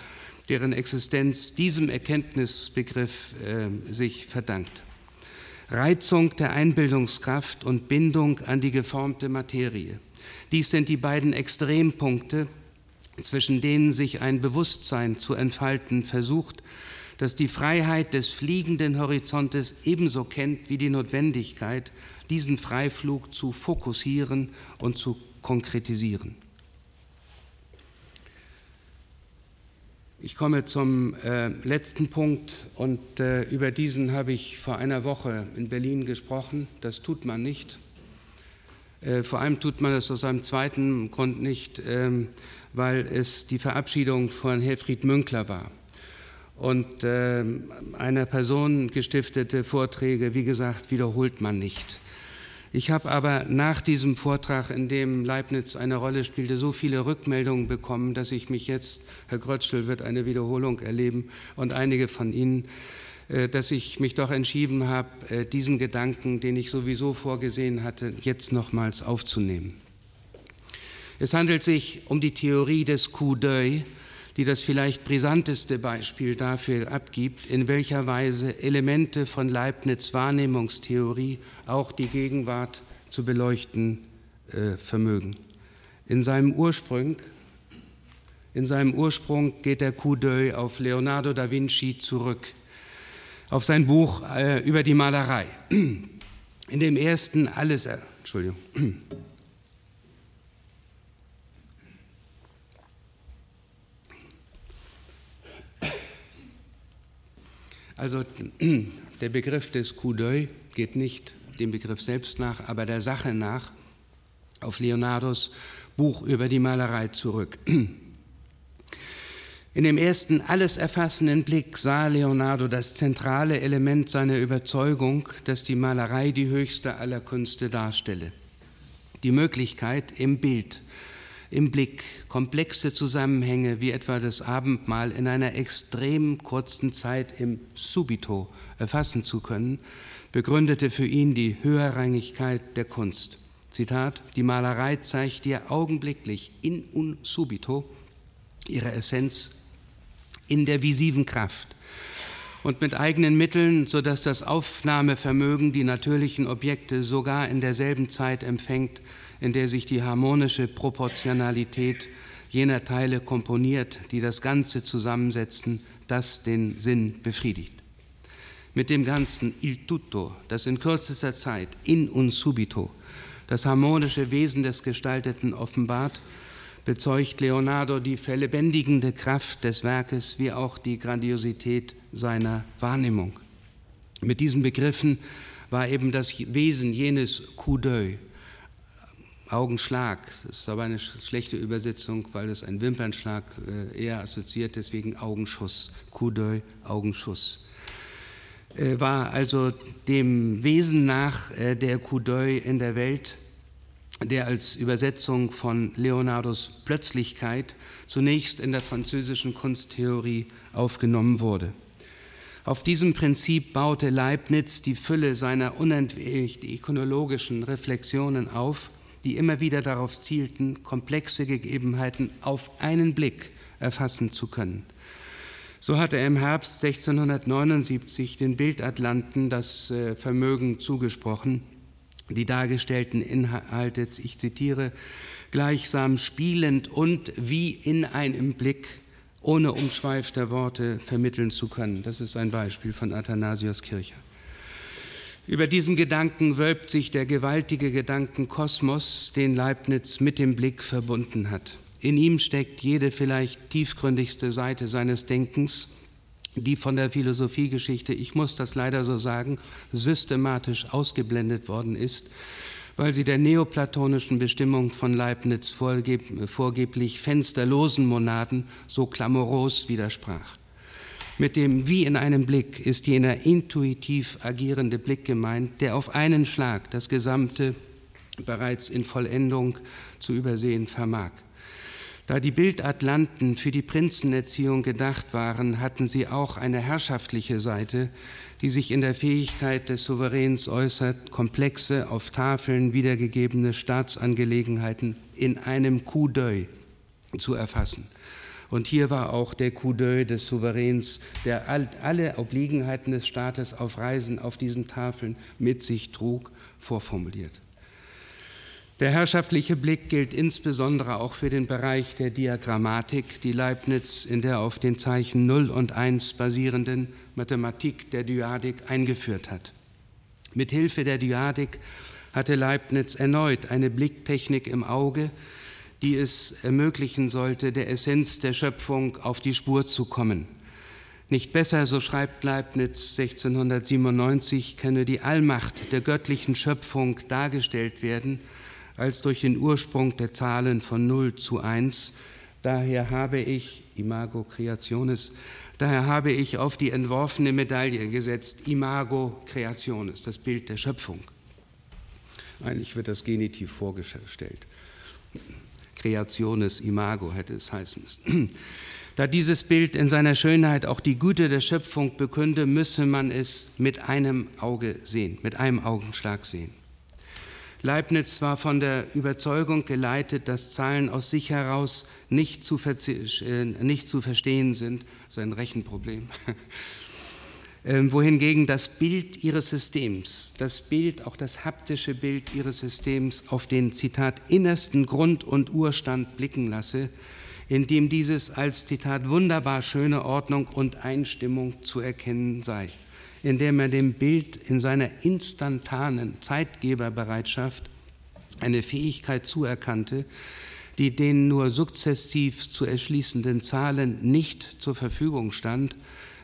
deren Existenz diesem Erkenntnisbegriff äh, sich verdankt. Reizung der Einbildungskraft und Bindung an die geformte Materie. Dies sind die beiden Extrempunkte, zwischen denen sich ein Bewusstsein zu entfalten versucht, das die Freiheit des fliegenden Horizontes ebenso kennt wie die Notwendigkeit, diesen Freiflug zu fokussieren und zu konkretisieren. Ich komme zum äh, letzten Punkt und äh, über diesen habe ich vor einer Woche in Berlin gesprochen. Das tut man nicht. Äh, vor allem tut man das aus einem zweiten Grund nicht, ähm, weil es die Verabschiedung von Helfried Münkler war. Und äh, einer Person gestiftete Vorträge, wie gesagt, wiederholt man nicht. Ich habe aber nach diesem Vortrag, in dem Leibniz eine Rolle spielte, so viele Rückmeldungen bekommen, dass ich mich jetzt, Herr Grötschel wird eine Wiederholung erleben und einige von Ihnen, dass ich mich doch entschieden habe, äh, diesen Gedanken, den ich sowieso vorgesehen hatte, jetzt nochmals aufzunehmen. Es handelt sich um die Theorie des Coup d'œil, die das vielleicht brisanteste Beispiel dafür abgibt, in welcher Weise Elemente von Leibniz Wahrnehmungstheorie auch die Gegenwart zu beleuchten äh, vermögen. In seinem Ursprung in seinem Ursprung geht der Coup d'œil auf Leonardo da Vinci zurück auf sein Buch äh, über die Malerei. [clears throat] In dem ersten alles, äh, Entschuldigung. [clears throat] Also [clears throat] der Begriff des Coup d'œil geht nicht dem Begriff selbst nach, aber der Sache nach auf Leonardos Buch über die Malerei zurück. In dem ersten alles erfassenden Blick sah Leonardo das zentrale Element seiner Überzeugung, dass die Malerei die höchste aller Künste darstelle. Die Möglichkeit, im Bild, im Blick komplexe Zusammenhänge wie etwa das Abendmahl in einer extrem kurzen Zeit im Subito erfassen zu können, begründete für ihn die Höherrangigkeit der Kunst. Zitat, die Malerei zeigt dir augenblicklich in un subito ihre Essenz in der visiven Kraft und mit eigenen Mitteln, sodass das Aufnahmevermögen die natürlichen Objekte sogar in derselben Zeit empfängt, in der sich die harmonische Proportionalität jener Teile komponiert, die das Ganze zusammensetzen, das den Sinn befriedigt. Mit dem ganzen Il tutto, das in kürzester Zeit in un subito das harmonische Wesen des Gestalteten offenbart, bezeugt Leonardo die verlebendigende Kraft des Werkes wie auch die Grandiosität seiner Wahrnehmung. Mit diesen Begriffen war eben das Wesen jenes Coup d'œil, Augenschlag, das ist aber eine schlechte Übersetzung, weil es ein Wimpernschlag äh, eher assoziiert, deswegen Augenschuss, Coup d'œil, Augenschuss. Äh, war also dem Wesen nach äh, der Coup d'œil in der Welt der als Übersetzung von Leonardos Plötzlichkeit zunächst in der französischen Kunsttheorie aufgenommen wurde. Auf diesem Prinzip baute Leibniz die Fülle seiner unentwegt ikonologischen Reflexionen auf, die immer wieder darauf zielten, komplexe Gegebenheiten auf einen Blick erfassen zu können. So hatte er im Herbst 1679 den Bildatlanten das äh, Vermögen zugesprochen, die dargestellten Inhalte, ich zitiere, gleichsam spielend und wie in einem Blick ohne Umschweif Worte vermitteln zu können. Das ist ein Beispiel von Athanasius Kircher. Über diesem Gedanken wölbt sich der gewaltige Gedankenkosmos, den Leibniz mit dem Blick verbunden hat. In ihm steckt jede vielleicht tiefgründigste Seite seines Denkens die von der Philosophiegeschichte, ich muss das leider so sagen, systematisch ausgeblendet worden ist, weil sie der neoplatonischen Bestimmung von Leibniz vorgeb vorgeblich fensterlosen Monaden so klamoros widersprach. Mit dem Wie in einem Blick ist jener intuitiv agierende Blick gemeint, der auf einen Schlag das Gesamte bereits in Vollendung zu übersehen vermag. Da die Bildatlanten für die Prinzenerziehung gedacht waren, hatten sie auch eine herrschaftliche Seite, die sich in der Fähigkeit des Souveräns äußert, komplexe, auf Tafeln wiedergegebene Staatsangelegenheiten in einem Coup d'œil zu erfassen. Und hier war auch der Coup d'œil des Souveräns, der alle Obliegenheiten des Staates auf Reisen auf diesen Tafeln mit sich trug, vorformuliert. Der herrschaftliche Blick gilt insbesondere auch für den Bereich der Diagrammatik, die Leibniz in der auf den Zeichen 0 und 1 basierenden Mathematik der Dyadik eingeführt hat. Mit Hilfe der Dyadik hatte Leibniz erneut eine Blicktechnik im Auge, die es ermöglichen sollte, der Essenz der Schöpfung auf die Spur zu kommen. Nicht besser, so schreibt Leibniz 1697, könne die Allmacht der göttlichen Schöpfung dargestellt werden, als durch den Ursprung der Zahlen von 0 zu 1. Daher habe ich, Imago Creationis, daher habe ich auf die entworfene Medaille gesetzt, Imago Creationis, das Bild der Schöpfung. Eigentlich wird das Genitiv vorgestellt. Creationis Imago hätte es heißen müssen. Da dieses Bild in seiner Schönheit auch die Güte der Schöpfung bekünde, müsse man es mit einem Auge sehen, mit einem Augenschlag sehen. Leibniz war von der Überzeugung geleitet, dass Zahlen aus sich heraus nicht zu, äh, nicht zu verstehen sind, so ein Rechenproblem. [laughs] Ähm, wohingegen das Bild ihres Systems, das Bild, auch das haptische Bild ihres Systems auf den, Zitat, innersten Grund und Urstand blicken lasse, in dem dieses als, Zitat, wunderbar schöne Ordnung und Einstimmung zu erkennen sei indem er dem Bild in seiner instantanen Zeitgeberbereitschaft eine Fähigkeit zuerkannte, die den nur sukzessiv zu erschließenden Zahlen nicht zur Verfügung stand,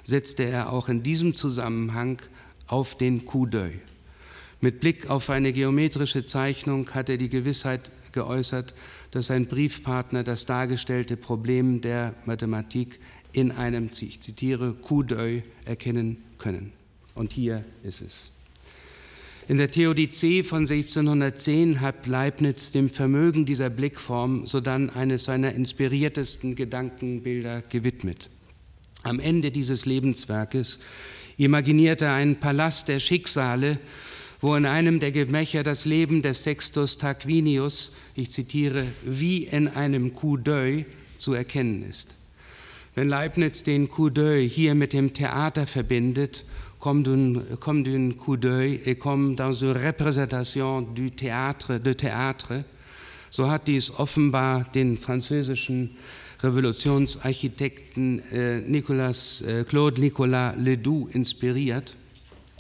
setzte er auch in diesem Zusammenhang auf den Coup. Mit Blick auf eine geometrische Zeichnung hat er die Gewissheit geäußert, dass sein Briefpartner das dargestellte Problem der Mathematik in einem, ich zitiere, Coup erkennen können. Und hier ist es. In der Theodizee von 1610 hat Leibniz dem Vermögen dieser Blickform sodann eines seiner inspiriertesten Gedankenbilder gewidmet. Am Ende dieses Lebenswerkes imaginierte er einen Palast der Schicksale, wo in einem der Gemächer das Leben des Sextus Tarquinius, ich zitiere, wie in einem Coup d'œil zu erkennen ist. Wenn Leibniz den Coup d'œil hier mit dem Theater verbindet, comme d'un coup d'œil et comme dans une représentation du théâtre, de théâtre, so hat dies offenbar den französischen Revolutionsarchitekten äh, Nicolas, äh, Claude Nicolas Ledoux inspiriert,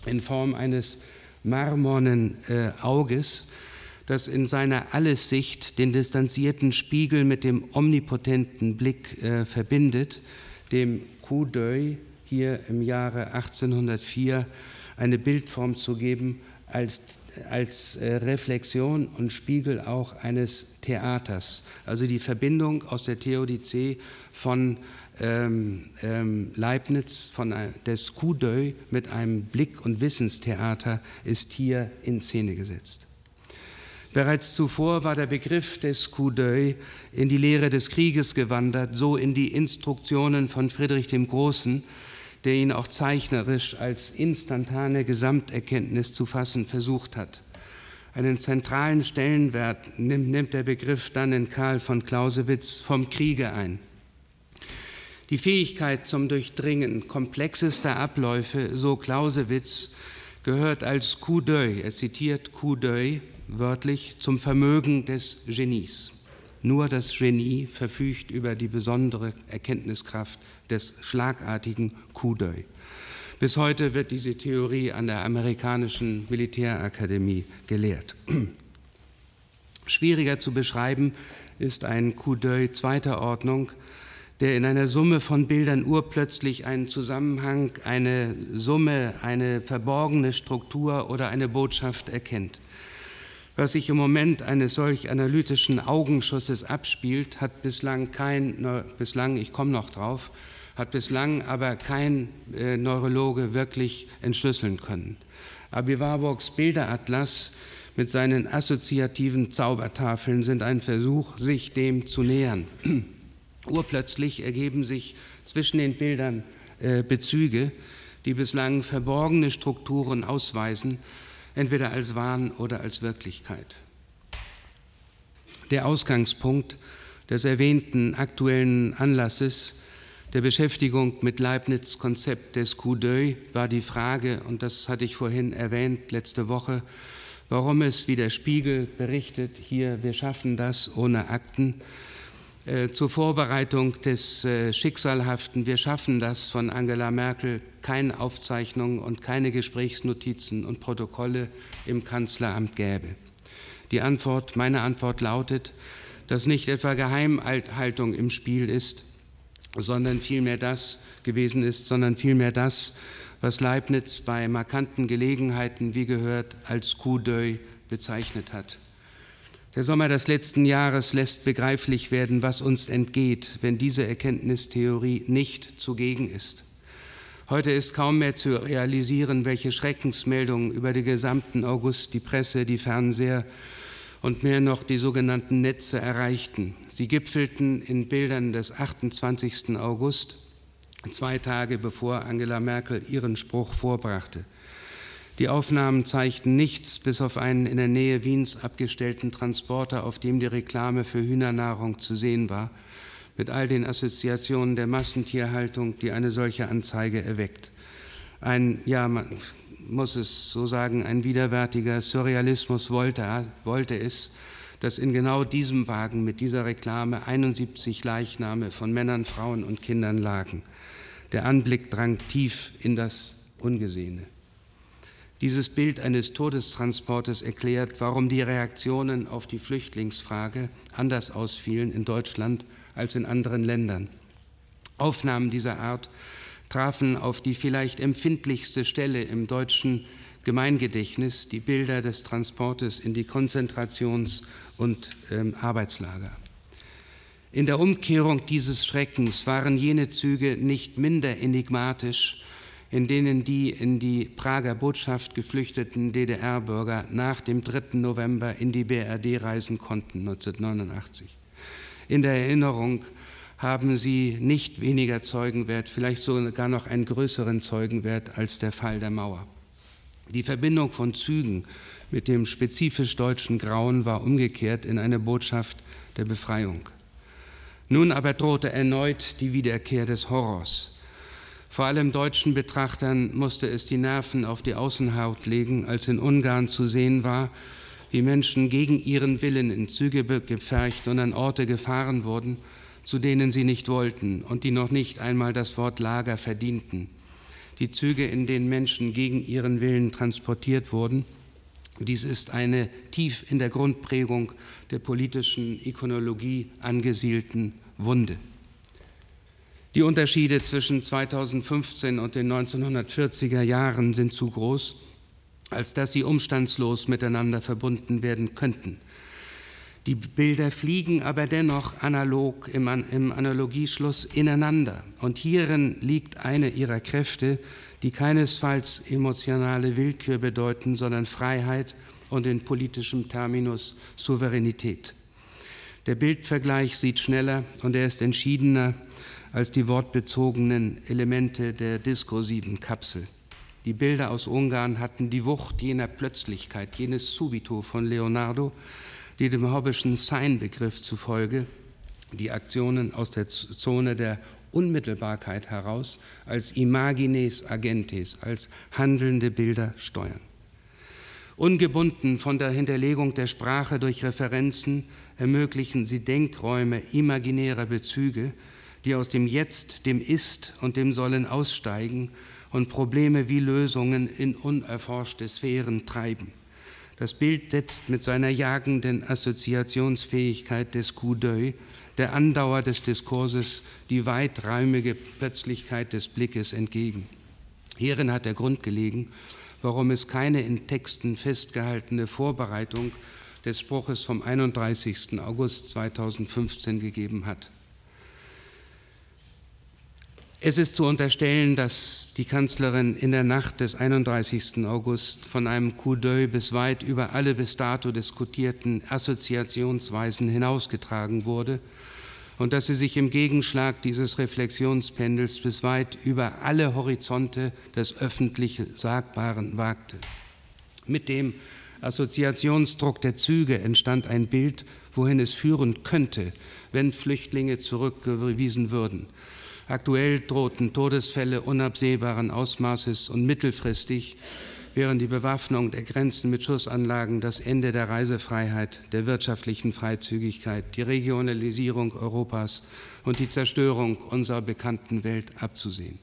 in Form eines marmornen äh, Auges, das in seiner Allessicht den distanzierten Spiegel mit dem omnipotenten Blick äh, verbindet, dem Coup d'œil hier im Jahre 1804 eine Bildform zu geben als, als äh, Reflexion und Spiegel auch eines Theaters. Also die Verbindung aus der Theodizee von ähm, ähm, Leibniz, von äh, des Coup d'œil mit einem Blick- und Wissenstheater ist hier in Szene gesetzt. Bereits zuvor war der Begriff des Coup d'œil in die Lehre des Krieges gewandert, so in die Instruktionen von Friedrich dem Großen, der ihn auch zeichnerisch als instantane Gesamterkenntnis zu fassen versucht hat. Einen zentralen Stellenwert nimmt, nimmt der Begriff dann in Karl von Clausewitz vom Kriege ein. Die Fähigkeit zum Durchdringen komplexester Abläufe, so Clausewitz, gehört als Coup d'œil, er zitiert Coup d'œil, wörtlich zum Vermögen des Genies. Nur das Genie verfügt über die besondere Erkenntniskraft des schlagartigen d'œil. Bis heute wird diese Theorie an der amerikanischen Militärakademie gelehrt. [clears throat] Schwieriger zu beschreiben ist ein Coup d'œil zweiter Ordnung, der in einer Summe von Bildern urplötzlich einen Zusammenhang, eine Summe, eine verborgene Struktur oder eine Botschaft erkennt. Was sich im Moment eines solch analytischen Augenschusses abspielt, hat bislang kein, bislang, ich komme noch drauf, hat bislang aber kein äh, Neurologe wirklich entschlüsseln können. Abi Warburgs Bilderatlas mit seinen assoziativen Zaubertafeln sind ein Versuch, sich dem zu nähern. [clears throat] Urplötzlich ergeben sich zwischen den Bildern äh, Bezüge, die bislang verborgene Strukturen ausweisen entweder als Wahn oder als Wirklichkeit. Der Ausgangspunkt des erwähnten aktuellen Anlasses der Beschäftigung mit Leibniz Konzept des Coup d'œil war die Frage, und das hatte ich vorhin erwähnt letzte Woche, warum es, wie der Spiegel berichtet, hier, wir schaffen das ohne Akten, äh, zur Vorbereitung des äh, Schicksalhaften Wir schaffen das von Angela Merkel keine Aufzeichnungen und keine Gesprächsnotizen und Protokolle im Kanzleramt gäbe. Die Antwort, meine Antwort lautet, dass nicht etwa Geheimhaltung im Spiel ist, sondern vielmehr das gewesen ist, sondern vielmehr das, was Leibniz bei markanten Gelegenheiten, wie gehört, als Coup d'œil bezeichnet hat. Der Sommer des letzten Jahres lässt begreiflich werden, was uns entgeht, wenn diese Erkenntnistheorie nicht zugegen ist. Heute ist kaum mehr zu realisieren, welche Schreckensmeldungen über den gesamten August die Presse, die Fernseher und mehr noch die sogenannten Netze erreichten. Sie gipfelten in Bildern des 28. August, zwei Tage bevor Angela Merkel ihren Spruch vorbrachte. Die Aufnahmen zeigten nichts bis auf einen in der Nähe Wiens abgestellten Transporter, auf dem die Reklame für Hühnernahrung zu sehen war, mit all den Assoziationen der Massentierhaltung, die eine solche Anzeige erweckt. Ein, ja, man muss es so sagen, ein widerwärtiger Surrealismus wollte, wollte es, dass in genau diesem Wagen mit dieser Reklame 71 Leichname von Männern, Frauen und Kindern lagen. Der Anblick drang tief in das Ungesehene. Dieses Bild eines Todestransportes erklärt, warum die Reaktionen auf die Flüchtlingsfrage anders ausfielen in Deutschland als in anderen Ländern. Aufnahmen dieser Art trafen auf die vielleicht empfindlichste Stelle im deutschen Gemeingedächtnis, die Bilder des Transportes in die Konzentrations- und ähm, Arbeitslager. In der Umkehrung dieses Schreckens waren jene Züge nicht minder enigmatisch, in denen die in die Prager Botschaft geflüchteten DDR-Bürger nach dem 3. November in die BRD reisen konnten 1989. In der Erinnerung haben sie nicht weniger Zeugenwert, vielleicht sogar noch einen größeren Zeugenwert als der Fall der Mauer. Die Verbindung von Zügen mit dem spezifisch deutschen Grauen war umgekehrt in eine Botschaft der Befreiung. Nun aber drohte erneut die Wiederkehr des Horrors. Vor allem deutschen Betrachtern musste es die Nerven auf die Außenhaut legen, als in Ungarn zu sehen war, wie Menschen gegen ihren Willen in Züge gepfercht und an Orte gefahren wurden, zu denen sie nicht wollten und die noch nicht einmal das Wort Lager verdienten. Die Züge, in denen Menschen gegen ihren Willen transportiert wurden, dies ist eine tief in der Grundprägung der politischen Ikonologie angesiedelten Wunde. Die Unterschiede zwischen 2015 und den 1940er Jahren sind zu groß, als dass sie umstandslos miteinander verbunden werden könnten. Die Bilder fliegen aber dennoch analog im, im Analogieschluss ineinander. Und hierin liegt eine ihrer Kräfte, die keinesfalls emotionale Willkür bedeuten, sondern Freiheit und in politischem Terminus Souveränität. Der Bildvergleich sieht schneller und er ist entschiedener als die wortbezogenen Elemente der diskursiven Kapsel. Die Bilder aus Ungarn hatten die Wucht jener Plötzlichkeit, jenes Subito von Leonardo, die dem Hobbischen Sein-Begriff zufolge die Aktionen aus der Zone der Unmittelbarkeit heraus als Imagines Agentes, als handelnde Bilder steuern. Ungebunden von der Hinterlegung der Sprache durch Referenzen ermöglichen sie Denkräume imaginärer Bezüge, die aus dem Jetzt, dem Ist und dem Sollen aussteigen und Probleme wie Lösungen in unerforschte Sphären treiben. Das Bild setzt mit seiner jagenden Assoziationsfähigkeit des Coup d'œil, der Andauer des Diskurses, die weiträumige Plötzlichkeit des Blickes entgegen. Hierin hat der Grund gelegen, warum es keine in Texten festgehaltene Vorbereitung des Spruches vom 31. August 2015 gegeben hat. Es ist zu unterstellen, dass die Kanzlerin in der Nacht des 31. August von einem Coup d'oeil bis weit über alle bis dato diskutierten Assoziationsweisen hinausgetragen wurde und dass sie sich im Gegenschlag dieses Reflexionspendels bis weit über alle Horizonte des öffentlich Sagbaren wagte. Mit dem Assoziationsdruck der Züge entstand ein Bild, wohin es führen könnte, wenn Flüchtlinge zurückgewiesen würden. Aktuell drohten Todesfälle unabsehbaren Ausmaßes und mittelfristig während die Bewaffnung der Grenzen mit Schussanlagen das Ende der Reisefreiheit, der wirtschaftlichen Freizügigkeit, die Regionalisierung Europas und die Zerstörung unserer bekannten Welt abzusehen.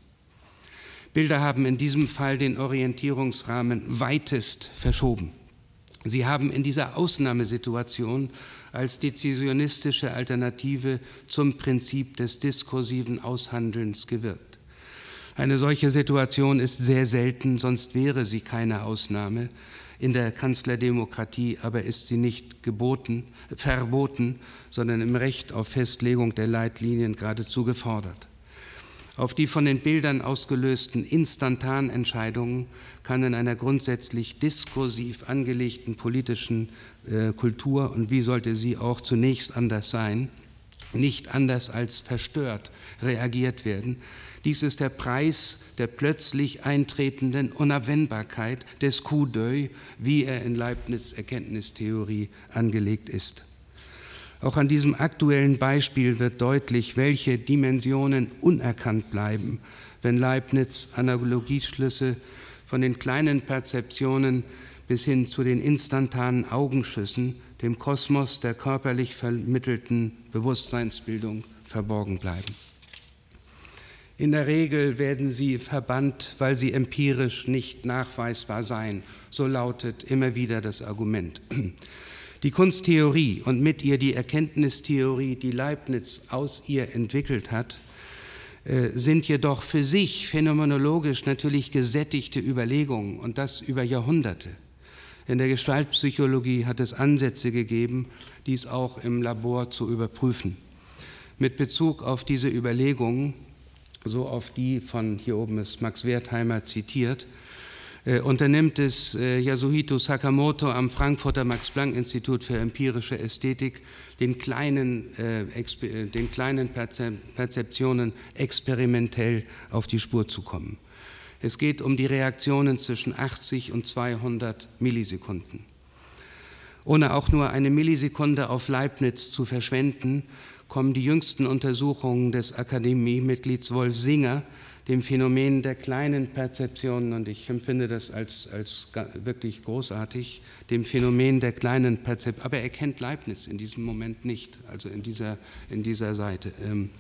Bilder haben in diesem Fall den Orientierungsrahmen weitest verschoben. Sie haben in dieser Ausnahmesituation als dezisionistische Alternative zum Prinzip des diskursiven Aushandelns gewirkt. Eine solche Situation ist sehr selten, sonst wäre sie keine Ausnahme. In der Kanzlerdemokratie aber ist sie nicht geboten, verboten, sondern im Recht auf Festlegung der Leitlinien geradezu gefordert. Auf die von den Bildern ausgelösten Instantanentscheidungen kann in einer grundsätzlich diskursiv angelegten politischen äh, Kultur, und wie sollte sie auch zunächst anders sein, nicht anders als verstört reagiert werden, dies ist der Preis der plötzlich eintretenden Unabwendbarkeit des Coup d'oeil, wie er in Leibniz Erkenntnistheorie angelegt ist. Auch an diesem aktuellen Beispiel wird deutlich, welche Dimensionen unerkannt bleiben, wenn Leibniz Analogieschlüsse von den kleinen Perzeptionen bis hin zu den instantanen Augenschüssen, dem Kosmos der körperlich vermittelten Bewusstseinsbildung verborgen bleiben. In der Regel werden sie verbannt, weil sie empirisch nicht nachweisbar seien. So lautet immer wieder das Argument. Die Kunsttheorie und mit ihr die Erkenntnistheorie, die Leibniz aus ihr entwickelt hat, äh, sind jedoch für sich phänomenologisch natürlich gesättigte Überlegungen und das über Jahrhunderte. In der Gestaltpsychologie hat es Ansätze gegeben, dies auch im Labor zu überprüfen. Mit Bezug auf diese Überlegungen, so auf die von hier oben ist Max Wertheimer zitiert, unternimmt es äh, Yasuhito Sakamoto am Frankfurter Max-Planck-Institut für empirische Ästhetik, den kleinen, äh, äh den kleinen Perzeptionen experimentell auf die Spur zu kommen. Es geht um die Reaktionen zwischen 80 und 200 Millisekunden. Ohne auch nur eine Millisekunde auf Leibniz zu verschwenden, kommen die jüngsten Untersuchungen des Akademiemitglieds Wolf Singer dem Phänomen der kleinen Perzeptionen, und ich empfinde das als, als wirklich großartig, dem Phänomen der kleinen Perzeptionen, aber er kennt Leibniz in diesem Moment nicht, also in dieser, in dieser Seite, ähm,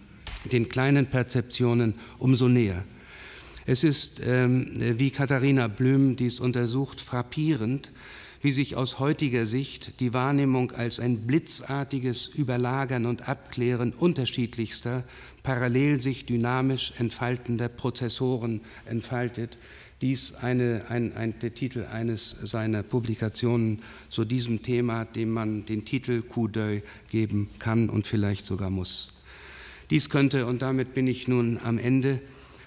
den kleinen Perzeptionen umso näher. Es ist, ähm, wie Katharina Blüm dies untersucht, frappierend, wie sich aus heutiger Sicht die Wahrnehmung als ein blitzartiges Überlagern und Abklären unterschiedlichster, parallel sich dynamisch entfaltender Prozessoren entfaltet. Dies eine, ein, ein, der Titel eines seiner Publikationen zu diesem Thema, dem man den Titel Coup d'œil geben kann und vielleicht sogar muss. Dies könnte, und damit bin ich nun am Ende,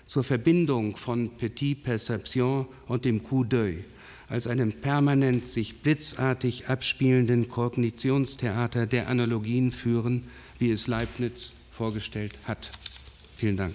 zur Verbindung von Petit Perception und dem Coup d'œil als einem permanent sich blitzartig abspielenden Kognitionstheater der Analogien führen, wie es Leibniz vorgestellt hat. Vielen Dank.